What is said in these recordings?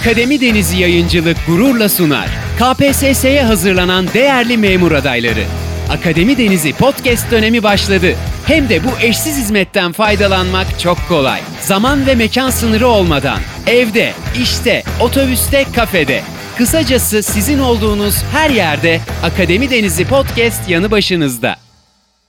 Akademi Denizi Yayıncılık gururla sunar. KPSS'ye hazırlanan değerli memur adayları. Akademi Denizi podcast dönemi başladı. Hem de bu eşsiz hizmetten faydalanmak çok kolay. Zaman ve mekan sınırı olmadan. Evde, işte, otobüste, kafede. Kısacası sizin olduğunuz her yerde Akademi Denizi podcast yanı başınızda.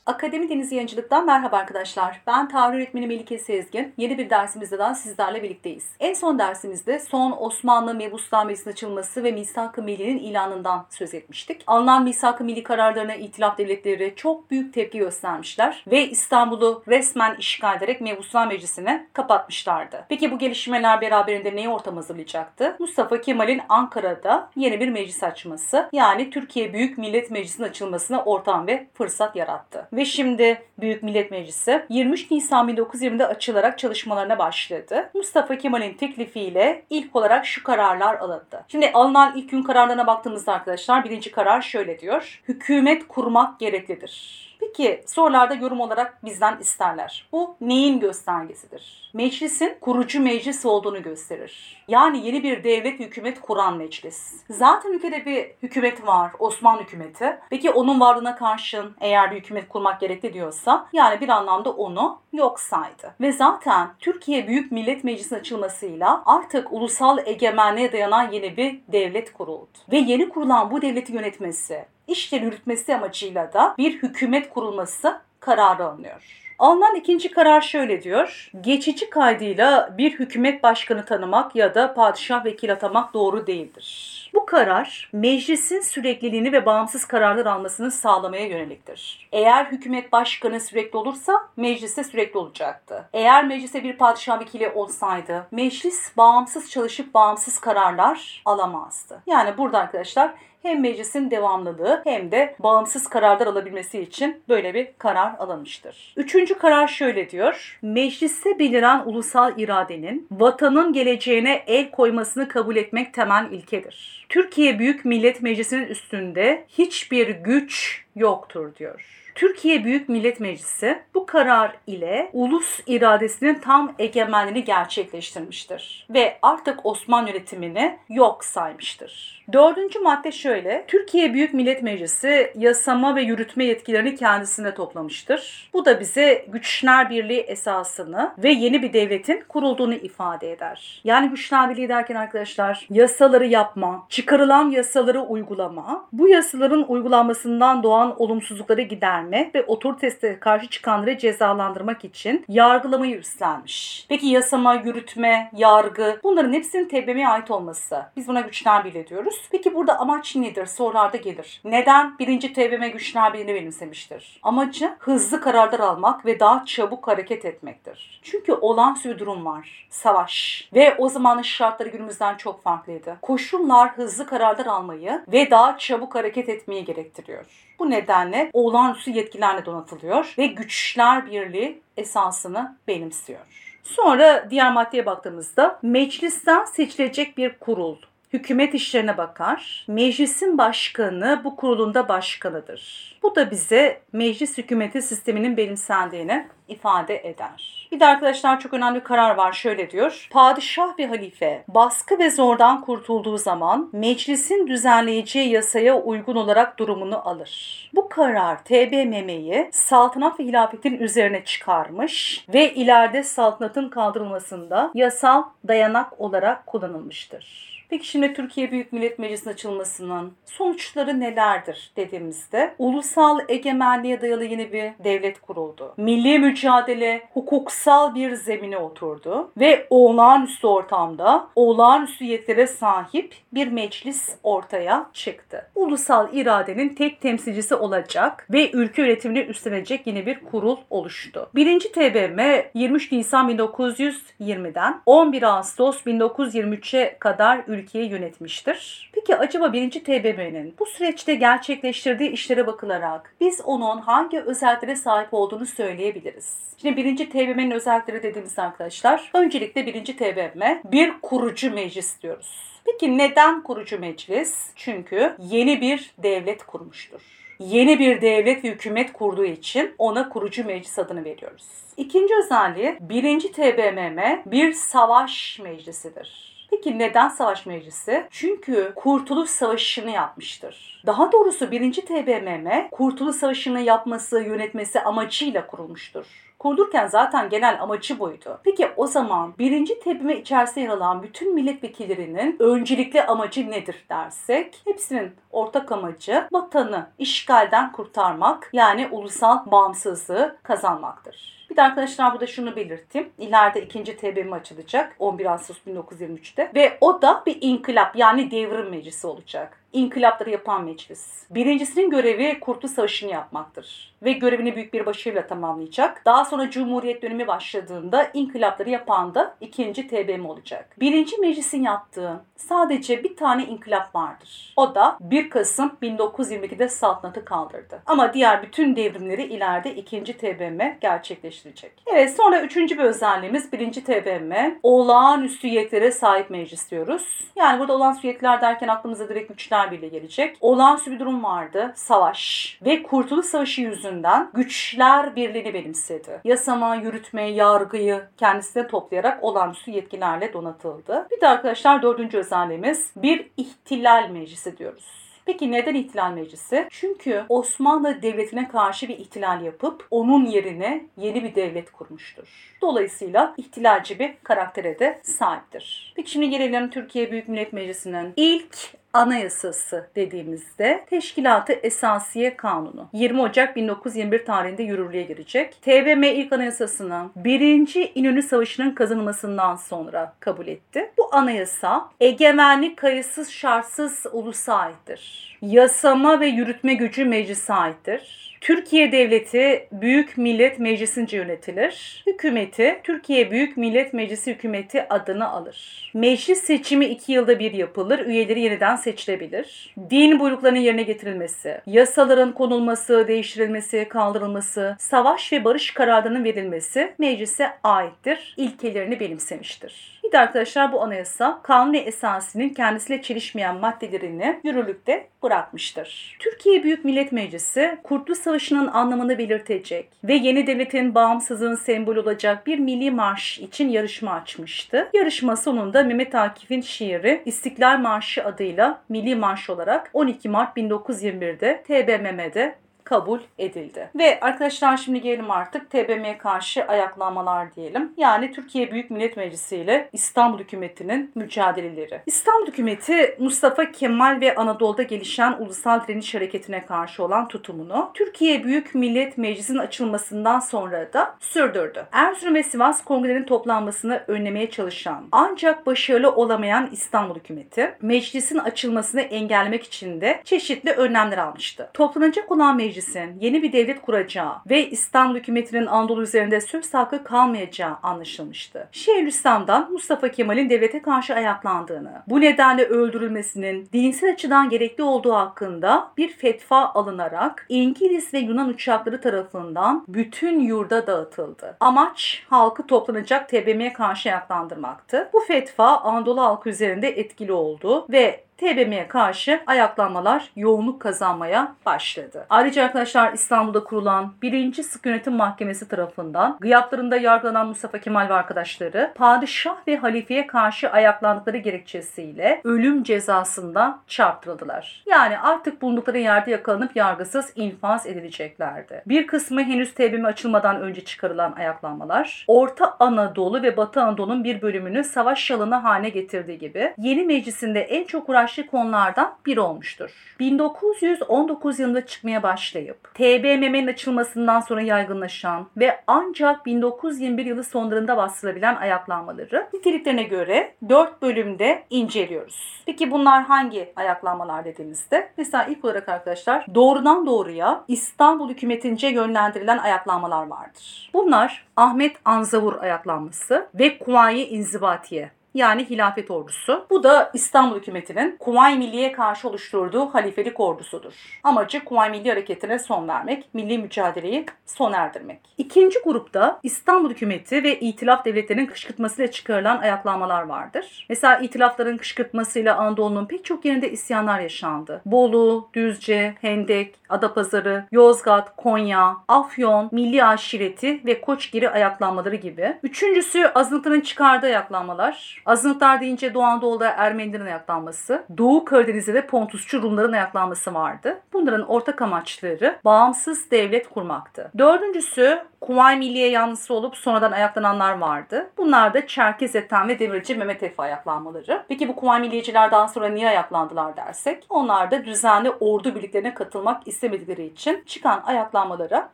Akademi Deniz Yayıncılık'tan merhaba arkadaşlar. Ben tarih öğretmeni Melike Sezgin. Yeni bir dersimizde daha sizlerle birlikteyiz. En son dersimizde son Osmanlı Mebusnamesi'nin açılması ve Misak-ı Milli'nin ilanından söz etmiştik. Alınan Misak-ı Milli kararlarına itilaf devletleri çok büyük tepki göstermişler ve İstanbul'u resmen işgal ederek Mebusname Meclisi'ni kapatmışlardı. Peki bu gelişmeler beraberinde neyi ortam hazırlayacaktı? Mustafa Kemal'in Ankara'da yeni bir meclis açması yani Türkiye Büyük Millet Meclisi'nin açılmasına ortam ve fırsat yarattı ve şimdi Büyük Millet Meclisi 23 Nisan 1920'de açılarak çalışmalarına başladı. Mustafa Kemal'in teklifiyle ilk olarak şu kararlar alındı. Şimdi alınan ilk gün kararlarına baktığımızda arkadaşlar birinci karar şöyle diyor. Hükümet kurmak gereklidir. Peki sorularda yorum olarak bizden isterler. Bu neyin göstergesidir? Meclisin kurucu meclis olduğunu gösterir. Yani yeni bir devlet hükümet kuran meclis. Zaten ülkede bir hükümet var, Osmanlı hükümeti. Peki onun varlığına karşın eğer bir hükümet kurmak gerekli diyorsa yani bir anlamda onu yok saydı. Ve zaten Türkiye Büyük Millet Meclisi'nin açılmasıyla artık ulusal egemenliğe dayanan yeni bir devlet kuruldu. Ve yeni kurulan bu devleti yönetmesi, işleri yürütmesi amacıyla da bir hükümet kurulması kararı alınıyor. Alınan ikinci karar şöyle diyor. Geçici kaydıyla bir hükümet başkanı tanımak ya da padişah vekil atamak doğru değildir. Bu karar meclisin sürekliliğini ve bağımsız kararlar almasını sağlamaya yöneliktir. Eğer hükümet başkanı sürekli olursa mecliste sürekli olacaktı. Eğer meclise bir padişah vekili olsaydı meclis bağımsız çalışıp bağımsız kararlar alamazdı. Yani burada arkadaşlar hem meclisin devamlılığı hem de bağımsız kararlar alabilmesi için böyle bir karar alınmıştır. Üçüncü karar şöyle diyor. Mecliste beliren ulusal iradenin vatanın geleceğine el koymasını kabul etmek temel ilkedir. Türkiye Büyük Millet Meclisi'nin üstünde hiçbir güç yoktur diyor. Türkiye Büyük Millet Meclisi bu karar ile ulus iradesinin tam egemenliğini gerçekleştirmiştir ve artık Osmanlı yönetimini yok saymıştır. Dördüncü madde şöyle. Türkiye Büyük Millet Meclisi yasama ve yürütme yetkilerini kendisine toplamıştır. Bu da bize Güçler Birliği esasını ve yeni bir devletin kurulduğunu ifade eder. Yani Güçler Birliği derken arkadaşlar yasaları yapma, çıkarılan yasaları uygulama, bu yasaların uygulanmasından doğan olumsuzlukları giderme, verme ve otoritesine karşı çıkanları cezalandırmak için yargılamayı üstlenmiş. Peki yasama, yürütme, yargı bunların hepsinin TBMM'ye ait olması. Biz buna güçler birliği diyoruz. Peki burada amaç nedir? Sorularda gelir. Neden birinci TBMM güçler birliğini benimsemiştir? Amacı hızlı kararlar almak ve daha çabuk hareket etmektir. Çünkü olağanüstü bir durum var. Savaş. Ve o zamanın şartları günümüzden çok farklıydı. Koşullar hızlı kararlar almayı ve daha çabuk hareket etmeyi gerektiriyor. Bu nedenle olağanüstü yetkilerle donatılıyor ve güçler birliği esasını benimsiyor. Sonra diğer maddeye baktığımızda meclisten seçilecek bir kurul hükümet işlerine bakar. Meclisin başkanı bu kurulunda başkanıdır. Bu da bize meclis hükümeti sisteminin benimsendiğini ifade eder. Bir de arkadaşlar çok önemli bir karar var. Şöyle diyor. Padişah ve halife baskı ve zordan kurtulduğu zaman meclisin düzenleyeceği yasaya uygun olarak durumunu alır. Bu karar TBMM'yi saltanat ve hilafetin üzerine çıkarmış ve ileride saltanatın kaldırılmasında yasal dayanak olarak kullanılmıştır. Peki şimdi Türkiye Büyük Millet Meclisi'nin açılmasının sonuçları nelerdir dediğimizde ulusal egemenliğe dayalı yeni bir devlet kuruldu. Milli mücadele hukuksal bir zemine oturdu ve olağanüstü ortamda olağanüstü yetlere sahip bir meclis ortaya çıktı. Ulusal iradenin tek temsilcisi olacak ve ülke yönetimini üstlenecek yeni bir kurul oluştu. Birinci TBMM 23 Nisan 1920'den 11 Ağustos 1923'e kadar ülkeyi yönetmiştir. Peki acaba 1. TBMM'nin bu süreçte gerçekleştirdiği işlere bakılarak biz onun hangi özelliklere sahip olduğunu söyleyebiliriz. Şimdi 1. TBMM'nin özellikleri dediğimiz arkadaşlar öncelikle 1. TBMM bir kurucu meclis diyoruz. Peki neden kurucu meclis? Çünkü yeni bir devlet kurmuştur Yeni bir devlet ve hükümet kurduğu için ona kurucu meclis adını veriyoruz. İkinci özelliği birinci TBMM bir savaş meclisidir. Peki neden savaş meclisi? Çünkü Kurtuluş Savaşı'nı yapmıştır. Daha doğrusu 1. TBMM Kurtuluş Savaşı'nı yapması, yönetmesi amacıyla kurulmuştur. Kurulurken zaten genel amacı buydu. Peki o zaman birinci tebime içerisinde yer alan bütün milletvekillerinin öncelikli amacı nedir dersek hepsinin ortak amacı vatanı işgalden kurtarmak yani ulusal bağımsızlığı kazanmaktır. Bir de arkadaşlar burada şunu belirteyim. İleride ikinci TBMM açılacak 11 Ağustos 1923'te ve o da bir inkılap yani devrim meclisi olacak. İnkılapları yapan meclis. Birincisinin görevi Kurtuluş Savaşı'nı yapmaktır ve görevini büyük bir başarıyla tamamlayacak. Daha sonra Cumhuriyet dönemi başladığında inkılapları yapan da ikinci TBMM olacak. Birinci meclisin yaptığı sadece bir tane inkılap vardır. O da 1 Kasım 1922'de saltanatı kaldırdı. Ama diğer bütün devrimleri ileride ikinci TBMM gerçekleştirecek. Evet sonra üçüncü bir özelliğimiz birinci TBMM olağanüstü yetlere sahip meclis diyoruz. Yani burada olağanüstü yetkiler derken aklımıza direkt güçler birliği gelecek. Olağanüstü bir durum vardı. Savaş ve Kurtuluş Savaşı yüzünden güçler birliğini benimsedi. Yasama, yürütme, yargıyı kendisine toplayarak olağanüstü yetkilerle donatıldı. Bir de arkadaşlar dördüncü özelliğimiz bir ihtilal meclisi diyoruz. Peki neden ihtilal meclisi? Çünkü Osmanlı Devleti'ne karşı bir ihtilal yapıp onun yerine yeni bir devlet kurmuştur. Dolayısıyla ihtilalci bir karaktere de sahiptir. Peki şimdi gelelim Türkiye Büyük Millet Meclisi'nin ilk Anayasası dediğimizde Teşkilatı Esasiye Kanunu 20 Ocak 1921 tarihinde yürürlüğe girecek. TBMM ilk anayasasını 1. İnönü Savaşı'nın kazanılmasından sonra kabul etti. Bu anayasa egemenlik kayıtsız şartsız ulusa aittir. Yasama ve yürütme gücü meclise aittir. Türkiye Devleti Büyük Millet Meclisi'nce yönetilir. Hükümeti Türkiye Büyük Millet Meclisi Hükümeti adını alır. Meclis seçimi iki yılda bir yapılır. Üyeleri yeniden seçilebilir. Din buyruklarının yerine getirilmesi, yasaların konulması, değiştirilmesi, kaldırılması, savaş ve barış kararlarının verilmesi meclise aittir. İlkelerini benimsemiştir. Bir de arkadaşlar bu anayasa kanuni esasının kendisiyle çelişmeyen maddelerini yürürlükte bırakmıştır. Türkiye Büyük Millet Meclisi Kurtuluş Savaşı'nın anlamını belirtecek ve yeni devletin bağımsızlığın sembolü olacak bir milli marş için yarışma açmıştı. Yarışma sonunda Mehmet Akif'in şiiri İstiklal Marşı adıyla milli marş olarak 12 Mart 1921'de TBMM'de kabul edildi. Ve arkadaşlar şimdi gelelim artık TBMM'ye karşı ayaklanmalar diyelim. Yani Türkiye Büyük Millet Meclisi ile İstanbul hükümetinin mücadeleleri. İstanbul hükümeti Mustafa Kemal ve Anadolu'da gelişen ulusal direniş hareketine karşı olan tutumunu Türkiye Büyük Millet Meclisi'nin açılmasından sonra da sürdürdü. Erzurum ve Sivas kongrenin toplanmasını önlemeye çalışan ancak başarılı olamayan İstanbul hükümeti meclisin açılmasını engellemek için de çeşitli önlemler almıştı. Toplanacak olan meclis Meclis'in yeni bir devlet kuracağı ve İstanbul hükümetinin Anadolu üzerinde söz hakkı kalmayacağı anlaşılmıştı. Şeyhülislam'dan Mustafa Kemal'in devlete karşı ayaklandığını, bu nedenle öldürülmesinin dinsel açıdan gerekli olduğu hakkında bir fetva alınarak İngiliz ve Yunan uçakları tarafından bütün yurda dağıtıldı. Amaç halkı toplanacak TBM'ye karşı ayaklandırmaktı. Bu fetva Anadolu halkı üzerinde etkili oldu ve TBMM'ye karşı ayaklanmalar yoğunluk kazanmaya başladı. Ayrıca arkadaşlar İstanbul'da kurulan 1. Sık Yönetim Mahkemesi tarafından gıyaplarında yargılanan Mustafa Kemal ve arkadaşları padişah ve halifeye karşı ayaklandıkları gerekçesiyle ölüm cezasında çarptırıldılar. Yani artık bulundukları yerde yakalanıp yargısız infaz edileceklerdi. Bir kısmı henüz TBMM açılmadan önce çıkarılan ayaklanmalar, Orta Anadolu ve Batı Anadolu'nun bir bölümünü savaş yalanı haline getirdiği gibi yeni meclisinde en çok uğraştığı başlı konulardan biri olmuştur. 1919 yılında çıkmaya başlayıp TBMM'nin açılmasından sonra yaygınlaşan ve ancak 1921 yılı sonlarında bastırılabilen ayaklanmaları niteliklerine göre 4 bölümde inceliyoruz. Peki bunlar hangi ayaklanmalar dediğimizde? Mesela ilk olarak arkadaşlar doğrudan doğruya İstanbul hükümetince yönlendirilen ayaklanmalar vardır. Bunlar Ahmet Anzavur ayaklanması ve Kuvayi İnzibatiye yani hilafet ordusu. Bu da İstanbul hükümetinin Kuvayi Milliye karşı oluşturduğu halifelik ordusudur. Amacı Kuvayi Milli Hareketi'ne son vermek, milli mücadeleyi sona erdirmek. İkinci grupta İstanbul hükümeti ve itilaf devletlerinin kışkırtmasıyla çıkarılan ayaklanmalar vardır. Mesela itilafların kışkırtmasıyla Anadolu'nun pek çok yerinde isyanlar yaşandı. Bolu, Düzce, Hendek, Adapazarı, Yozgat, Konya, Afyon, Milli Aşireti ve Koçgiri ayaklanmaları gibi. Üçüncüsü azınlıkların çıkardığı ayaklanmalar. Azınlıklar deyince Doğu Anadolu'da Ermenilerin ayaklanması, Doğu Karadeniz'de de Pontusçu Rumların ayaklanması vardı. Bunların ortak amaçları bağımsız devlet kurmaktı. Dördüncüsü Kuvayi Milliye yanlısı olup sonradan ayaklananlar vardı. Bunlar da Çerkez Ethem ve Demirci Mehmet Efe ayaklanmaları. Peki bu Kuvayi Milliyeciler daha sonra niye ayaklandılar dersek? Onlar da düzenli ordu birliklerine katılmak istemedikleri için çıkan ayaklanmalara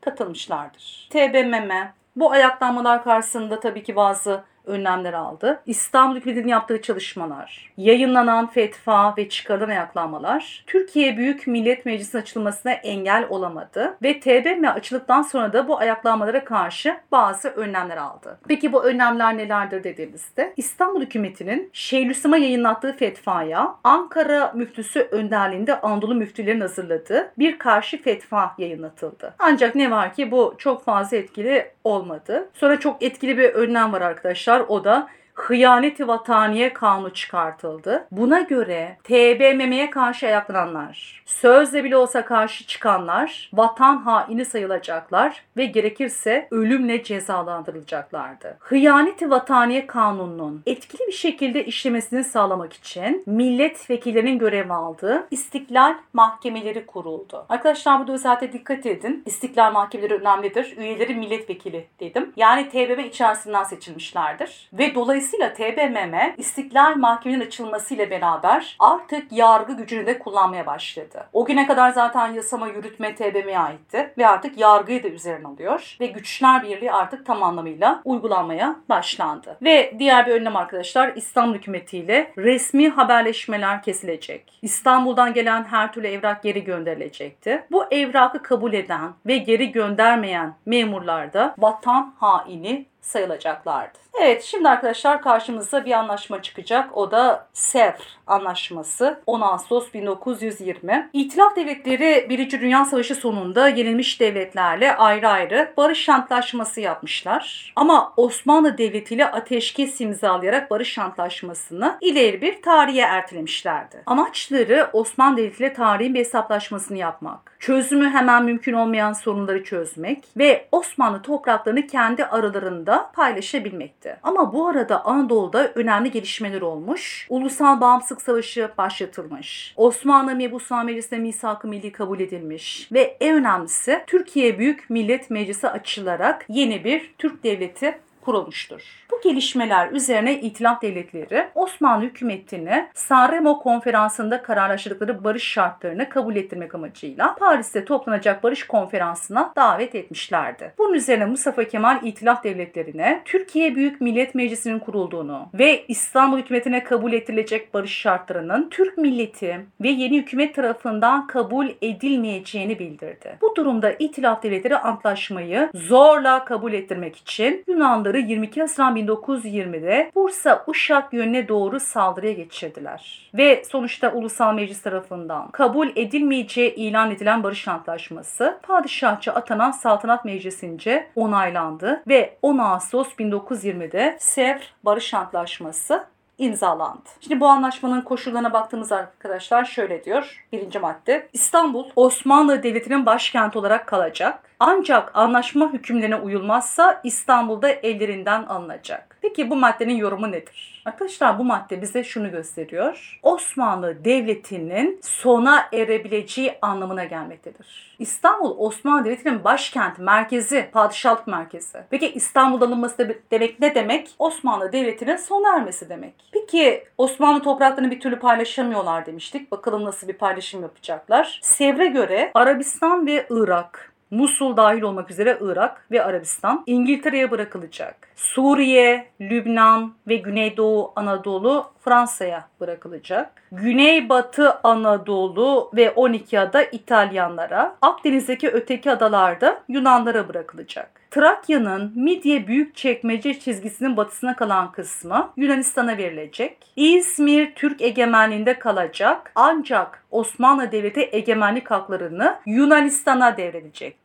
katılmışlardır. TBMM bu ayaklanmalar karşısında tabii ki bazı önlemler aldı. İstanbul hükümetinin yaptığı çalışmalar, yayınlanan fetva ve çıkarılan ayaklanmalar Türkiye Büyük Millet Meclisi'nin açılmasına engel olamadı ve TBMM açıldıktan sonra da bu ayaklanmalara karşı bazı önlemler aldı. Peki bu önlemler nelerdir dediğimizde İstanbul hükümetinin Şeyhülislam'a yayınlattığı fetvaya Ankara müftüsü önderliğinde Anadolu müftülerin hazırladığı bir karşı fetva yayınlatıldı. Ancak ne var ki bu çok fazla etkili olmadı. Sonra çok etkili bir önlem var arkadaşlar. O da hıyaneti vataniye kanunu çıkartıldı. Buna göre TBMM'ye karşı ayaklananlar, sözle bile olsa karşı çıkanlar vatan haini sayılacaklar ve gerekirse ölümle cezalandırılacaklardı. Hıyaneti vataniye kanununun etkili bir şekilde işlemesini sağlamak için milletvekillerinin görev aldığı istiklal mahkemeleri kuruldu. Arkadaşlar burada özellikle dikkat edin. İstiklal mahkemeleri önemlidir. Üyeleri milletvekili dedim. Yani TBMM içerisinden seçilmişlerdir. Ve dolayısıyla TBMM istiklal mahkemenin açılmasıyla beraber artık yargı gücünü de kullanmaya başladı. O güne kadar zaten yasama yürütme TBMM'ye aitti ve artık yargıyı da üzerine alıyor ve güçler birliği artık tam anlamıyla uygulanmaya başlandı. Ve diğer bir önlem arkadaşlar İstanbul hükümetiyle resmi haberleşmeler kesilecek. İstanbul'dan gelen her türlü evrak geri gönderilecekti. Bu evrakı kabul eden ve geri göndermeyen memurlar da vatan haini sayılacaklardı. Evet şimdi arkadaşlar karşımıza bir anlaşma çıkacak. O da Sevr Anlaşması 10 Ağustos 1920. İtilaf devletleri 1. Dünya Savaşı sonunda yenilmiş devletlerle ayrı ayrı barış antlaşması yapmışlar. Ama Osmanlı Devleti ile ateşkes imzalayarak barış antlaşmasını ileri bir tarihe ertelemişlerdi. Amaçları Osmanlı Devleti ile tarihin bir hesaplaşmasını yapmak. Çözümü hemen mümkün olmayan sorunları çözmek ve Osmanlı topraklarını kendi aralarında paylaşabilmekti. Ama bu arada Anadolu'da önemli gelişmeler olmuş. Ulusal Bağımsızlık Savaşı başlatılmış. Osmanlı Mebusan Meclisi'ne misak-ı milli kabul edilmiş. Ve en önemlisi Türkiye Büyük Millet Meclisi açılarak yeni bir Türk Devleti kurulmuştur. Bu gelişmeler üzerine İtilaf Devletleri Osmanlı hükümetini Sanremo konferansında kararlaştırdıkları barış şartlarını kabul ettirmek amacıyla Paris'te toplanacak barış konferansına davet etmişlerdi. Bunun üzerine Mustafa Kemal İtilaf Devletleri'ne Türkiye Büyük Millet Meclisi'nin kurulduğunu ve İstanbul hükümetine kabul ettirilecek barış şartlarının Türk milleti ve yeni hükümet tarafından kabul edilmeyeceğini bildirdi. Bu durumda İtilaf Devletleri antlaşmayı zorla kabul ettirmek için Yunanlı Yunanlıları 22 Haziran 1920'de Bursa Uşak yönüne doğru saldırıya geçirdiler. Ve sonuçta Ulusal Meclis tarafından kabul edilmeyeceği ilan edilen barış antlaşması padişahça atanan Saltanat Meclisi'nce onaylandı ve 10 Ağustos 1920'de Sevr Barış Antlaşması imzalandı. Şimdi bu anlaşmanın koşullarına baktığımız arkadaşlar şöyle diyor. Birinci madde. İstanbul Osmanlı Devleti'nin başkenti olarak kalacak. Ancak anlaşma hükümlerine uyulmazsa İstanbul'da ellerinden alınacak. Peki bu maddenin yorumu nedir? Arkadaşlar bu madde bize şunu gösteriyor. Osmanlı Devleti'nin sona erebileceği anlamına gelmektedir. İstanbul Osmanlı Devleti'nin başkenti, merkezi, padişahlık merkezi. Peki İstanbul'da alınması de demek ne demek? Osmanlı Devleti'nin sona ermesi demek. Peki Osmanlı topraklarını bir türlü paylaşamıyorlar demiştik. Bakalım nasıl bir paylaşım yapacaklar. Sevr'e göre Arabistan ve Irak Musul dahil olmak üzere Irak ve Arabistan İngiltere'ye bırakılacak. Suriye, Lübnan ve Güneydoğu Anadolu Fransa'ya bırakılacak. Güneybatı Anadolu ve 12 ada İtalyanlara, Akdeniz'deki öteki adalarda Yunanlara bırakılacak. Trakya'nın Midye Büyükçekmece çizgisinin batısına kalan kısmı Yunanistan'a verilecek. İzmir Türk egemenliğinde kalacak ancak Osmanlı Devleti egemenlik haklarını Yunanistan'a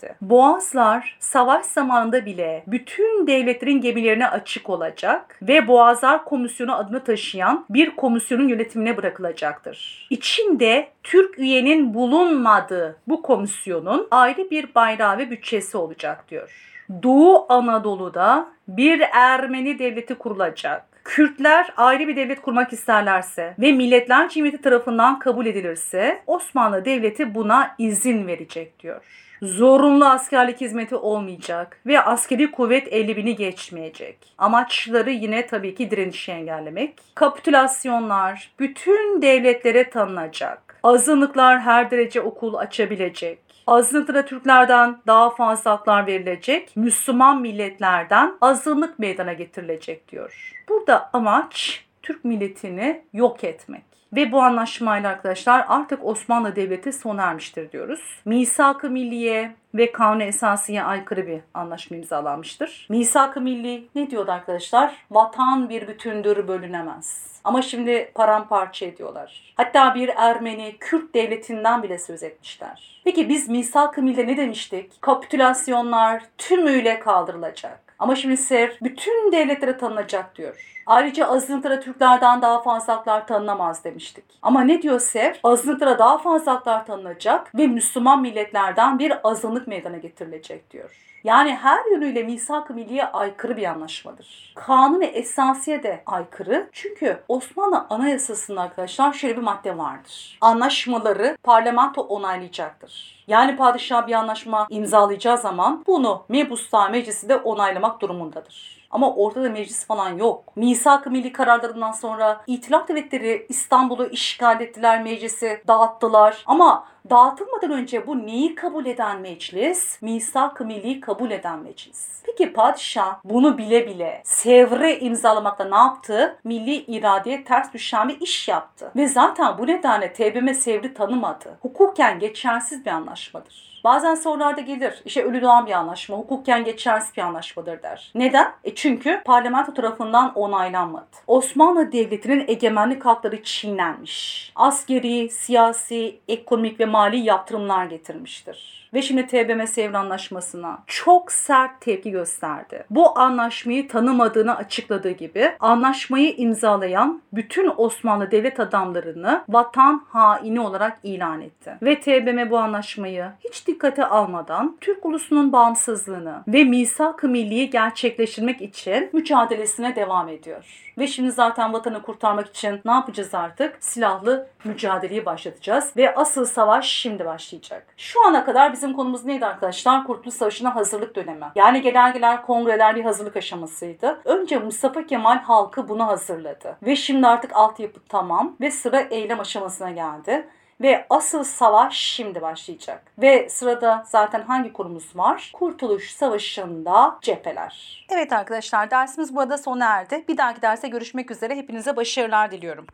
devredecekti. Boğazlar savaş zamanında bile bütün devletlerin gemilerine açık olacak ve Boğazlar Komisyonu adını taşıyan bir komisyonun yönetimine bırakılacaktır. İçinde Türk üyenin bulunmadığı bu komisyonun ayrı bir bayrağı ve bütçesi olacak diyor. Doğu Anadolu'da bir Ermeni devleti kurulacak. Kürtler ayrı bir devlet kurmak isterlerse ve Milletler Cemiyeti tarafından kabul edilirse Osmanlı Devleti buna izin verecek diyor. Zorunlu askerlik hizmeti olmayacak ve askeri kuvvet 50 bini geçmeyecek. Amaçları yine tabii ki direnişi engellemek. Kapitülasyonlar bütün devletlere tanınacak. Azınlıklar her derece okul açabilecek. Azınlıklara Türklerden daha fazla haklar verilecek, Müslüman milletlerden azınlık meydana getirilecek diyor. Burada amaç Türk milletini yok etmek. Ve bu anlaşmayla arkadaşlar artık Osmanlı Devleti sona ermiştir diyoruz. Misak-ı Milliye ve Kanun Esasi'ye aykırı bir anlaşma imzalanmıştır. Misak-ı Milli ne diyordu arkadaşlar? Vatan bir bütündür bölünemez. Ama şimdi paramparça ediyorlar. Hatta bir Ermeni Kürt devletinden bile söz etmişler. Peki biz misak-ı milde ne demiştik? Kapitülasyonlar tümüyle kaldırılacak. Ama şimdi Sev bütün devletlere tanınacak diyor. Ayrıca azınlıklara Türklerden daha fazla haklar tanınamaz demiştik. Ama ne diyor Sev? Azınlıklara daha fazla haklar tanınacak ve Müslüman milletlerden bir azınlık meydana getirilecek diyor. Yani her yönüyle misak-ı milliye aykırı bir anlaşmadır. Kanuni esasiye de aykırı. Çünkü Osmanlı Anayasası'nda arkadaşlar şöyle bir madde vardır. Anlaşmaları parlamento onaylayacaktır. Yani padişah bir anlaşma imzalayacağı zaman bunu Mebus'ta meclisi de onaylamak durumundadır. Ama ortada meclis falan yok. Misak-ı Milli kararlarından sonra İtilaf Devletleri İstanbul'u işgal ettiler, meclisi dağıttılar. Ama dağıtılmadan önce bu neyi kabul eden meclis? Misak-ı Milli kabul eden meclis. Peki padişah bunu bile bile Sevr'e imzalamakta ne yaptı? Milli iradeye ters düşen bir iş yaptı. Ve zaten bu nedenle TBMM Sevr'i tanımadı. Hukuken geçersiz bir anlaşmadır. Bazen sorularda gelir. İşte ölü doğan bir anlaşma, hukuken geçersiz bir anlaşmadır der. Neden? E çünkü parlamento tarafından onaylanmadı. Osmanlı Devleti'nin egemenlik hakları çiğnenmiş. Askeri, siyasi, ekonomik ve mali yaptırımlar getirmiştir. Ve şimdi TBMM Sevr Anlaşması'na çok sert tepki gösterdi. Bu anlaşmayı tanımadığını açıkladığı gibi anlaşmayı imzalayan bütün Osmanlı devlet adamlarını vatan haini olarak ilan etti. Ve TBMM bu anlaşmayı hiç dikkate almadan Türk ulusunun bağımsızlığını ve misak-ı milliyi gerçekleştirmek için mücadelesine devam ediyor. Ve şimdi zaten vatanı kurtarmak için ne yapacağız artık? Silahlı mücadeleyi başlatacağız ve asıl savaş şimdi başlayacak. Şu ana kadar bizim konumuz neydi arkadaşlar? Kurtuluş Savaşı'na hazırlık dönemi. Yani genelgeler, kongreler bir hazırlık aşamasıydı. Önce Mustafa Kemal halkı bunu hazırladı. Ve şimdi artık altyapı tamam ve sıra eylem aşamasına geldi. Ve asıl savaş şimdi başlayacak. Ve sırada zaten hangi konumuz var? Kurtuluş Savaşı'nda cepheler. Evet arkadaşlar dersimiz burada sona erdi. Bir dahaki derse görüşmek üzere. Hepinize başarılar diliyorum.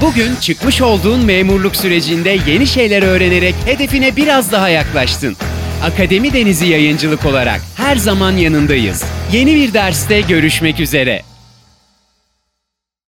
Bugün çıkmış olduğun memurluk sürecinde yeni şeyler öğrenerek hedefine biraz daha yaklaştın. Akademi Denizi Yayıncılık olarak her zaman yanındayız. Yeni bir derste görüşmek üzere.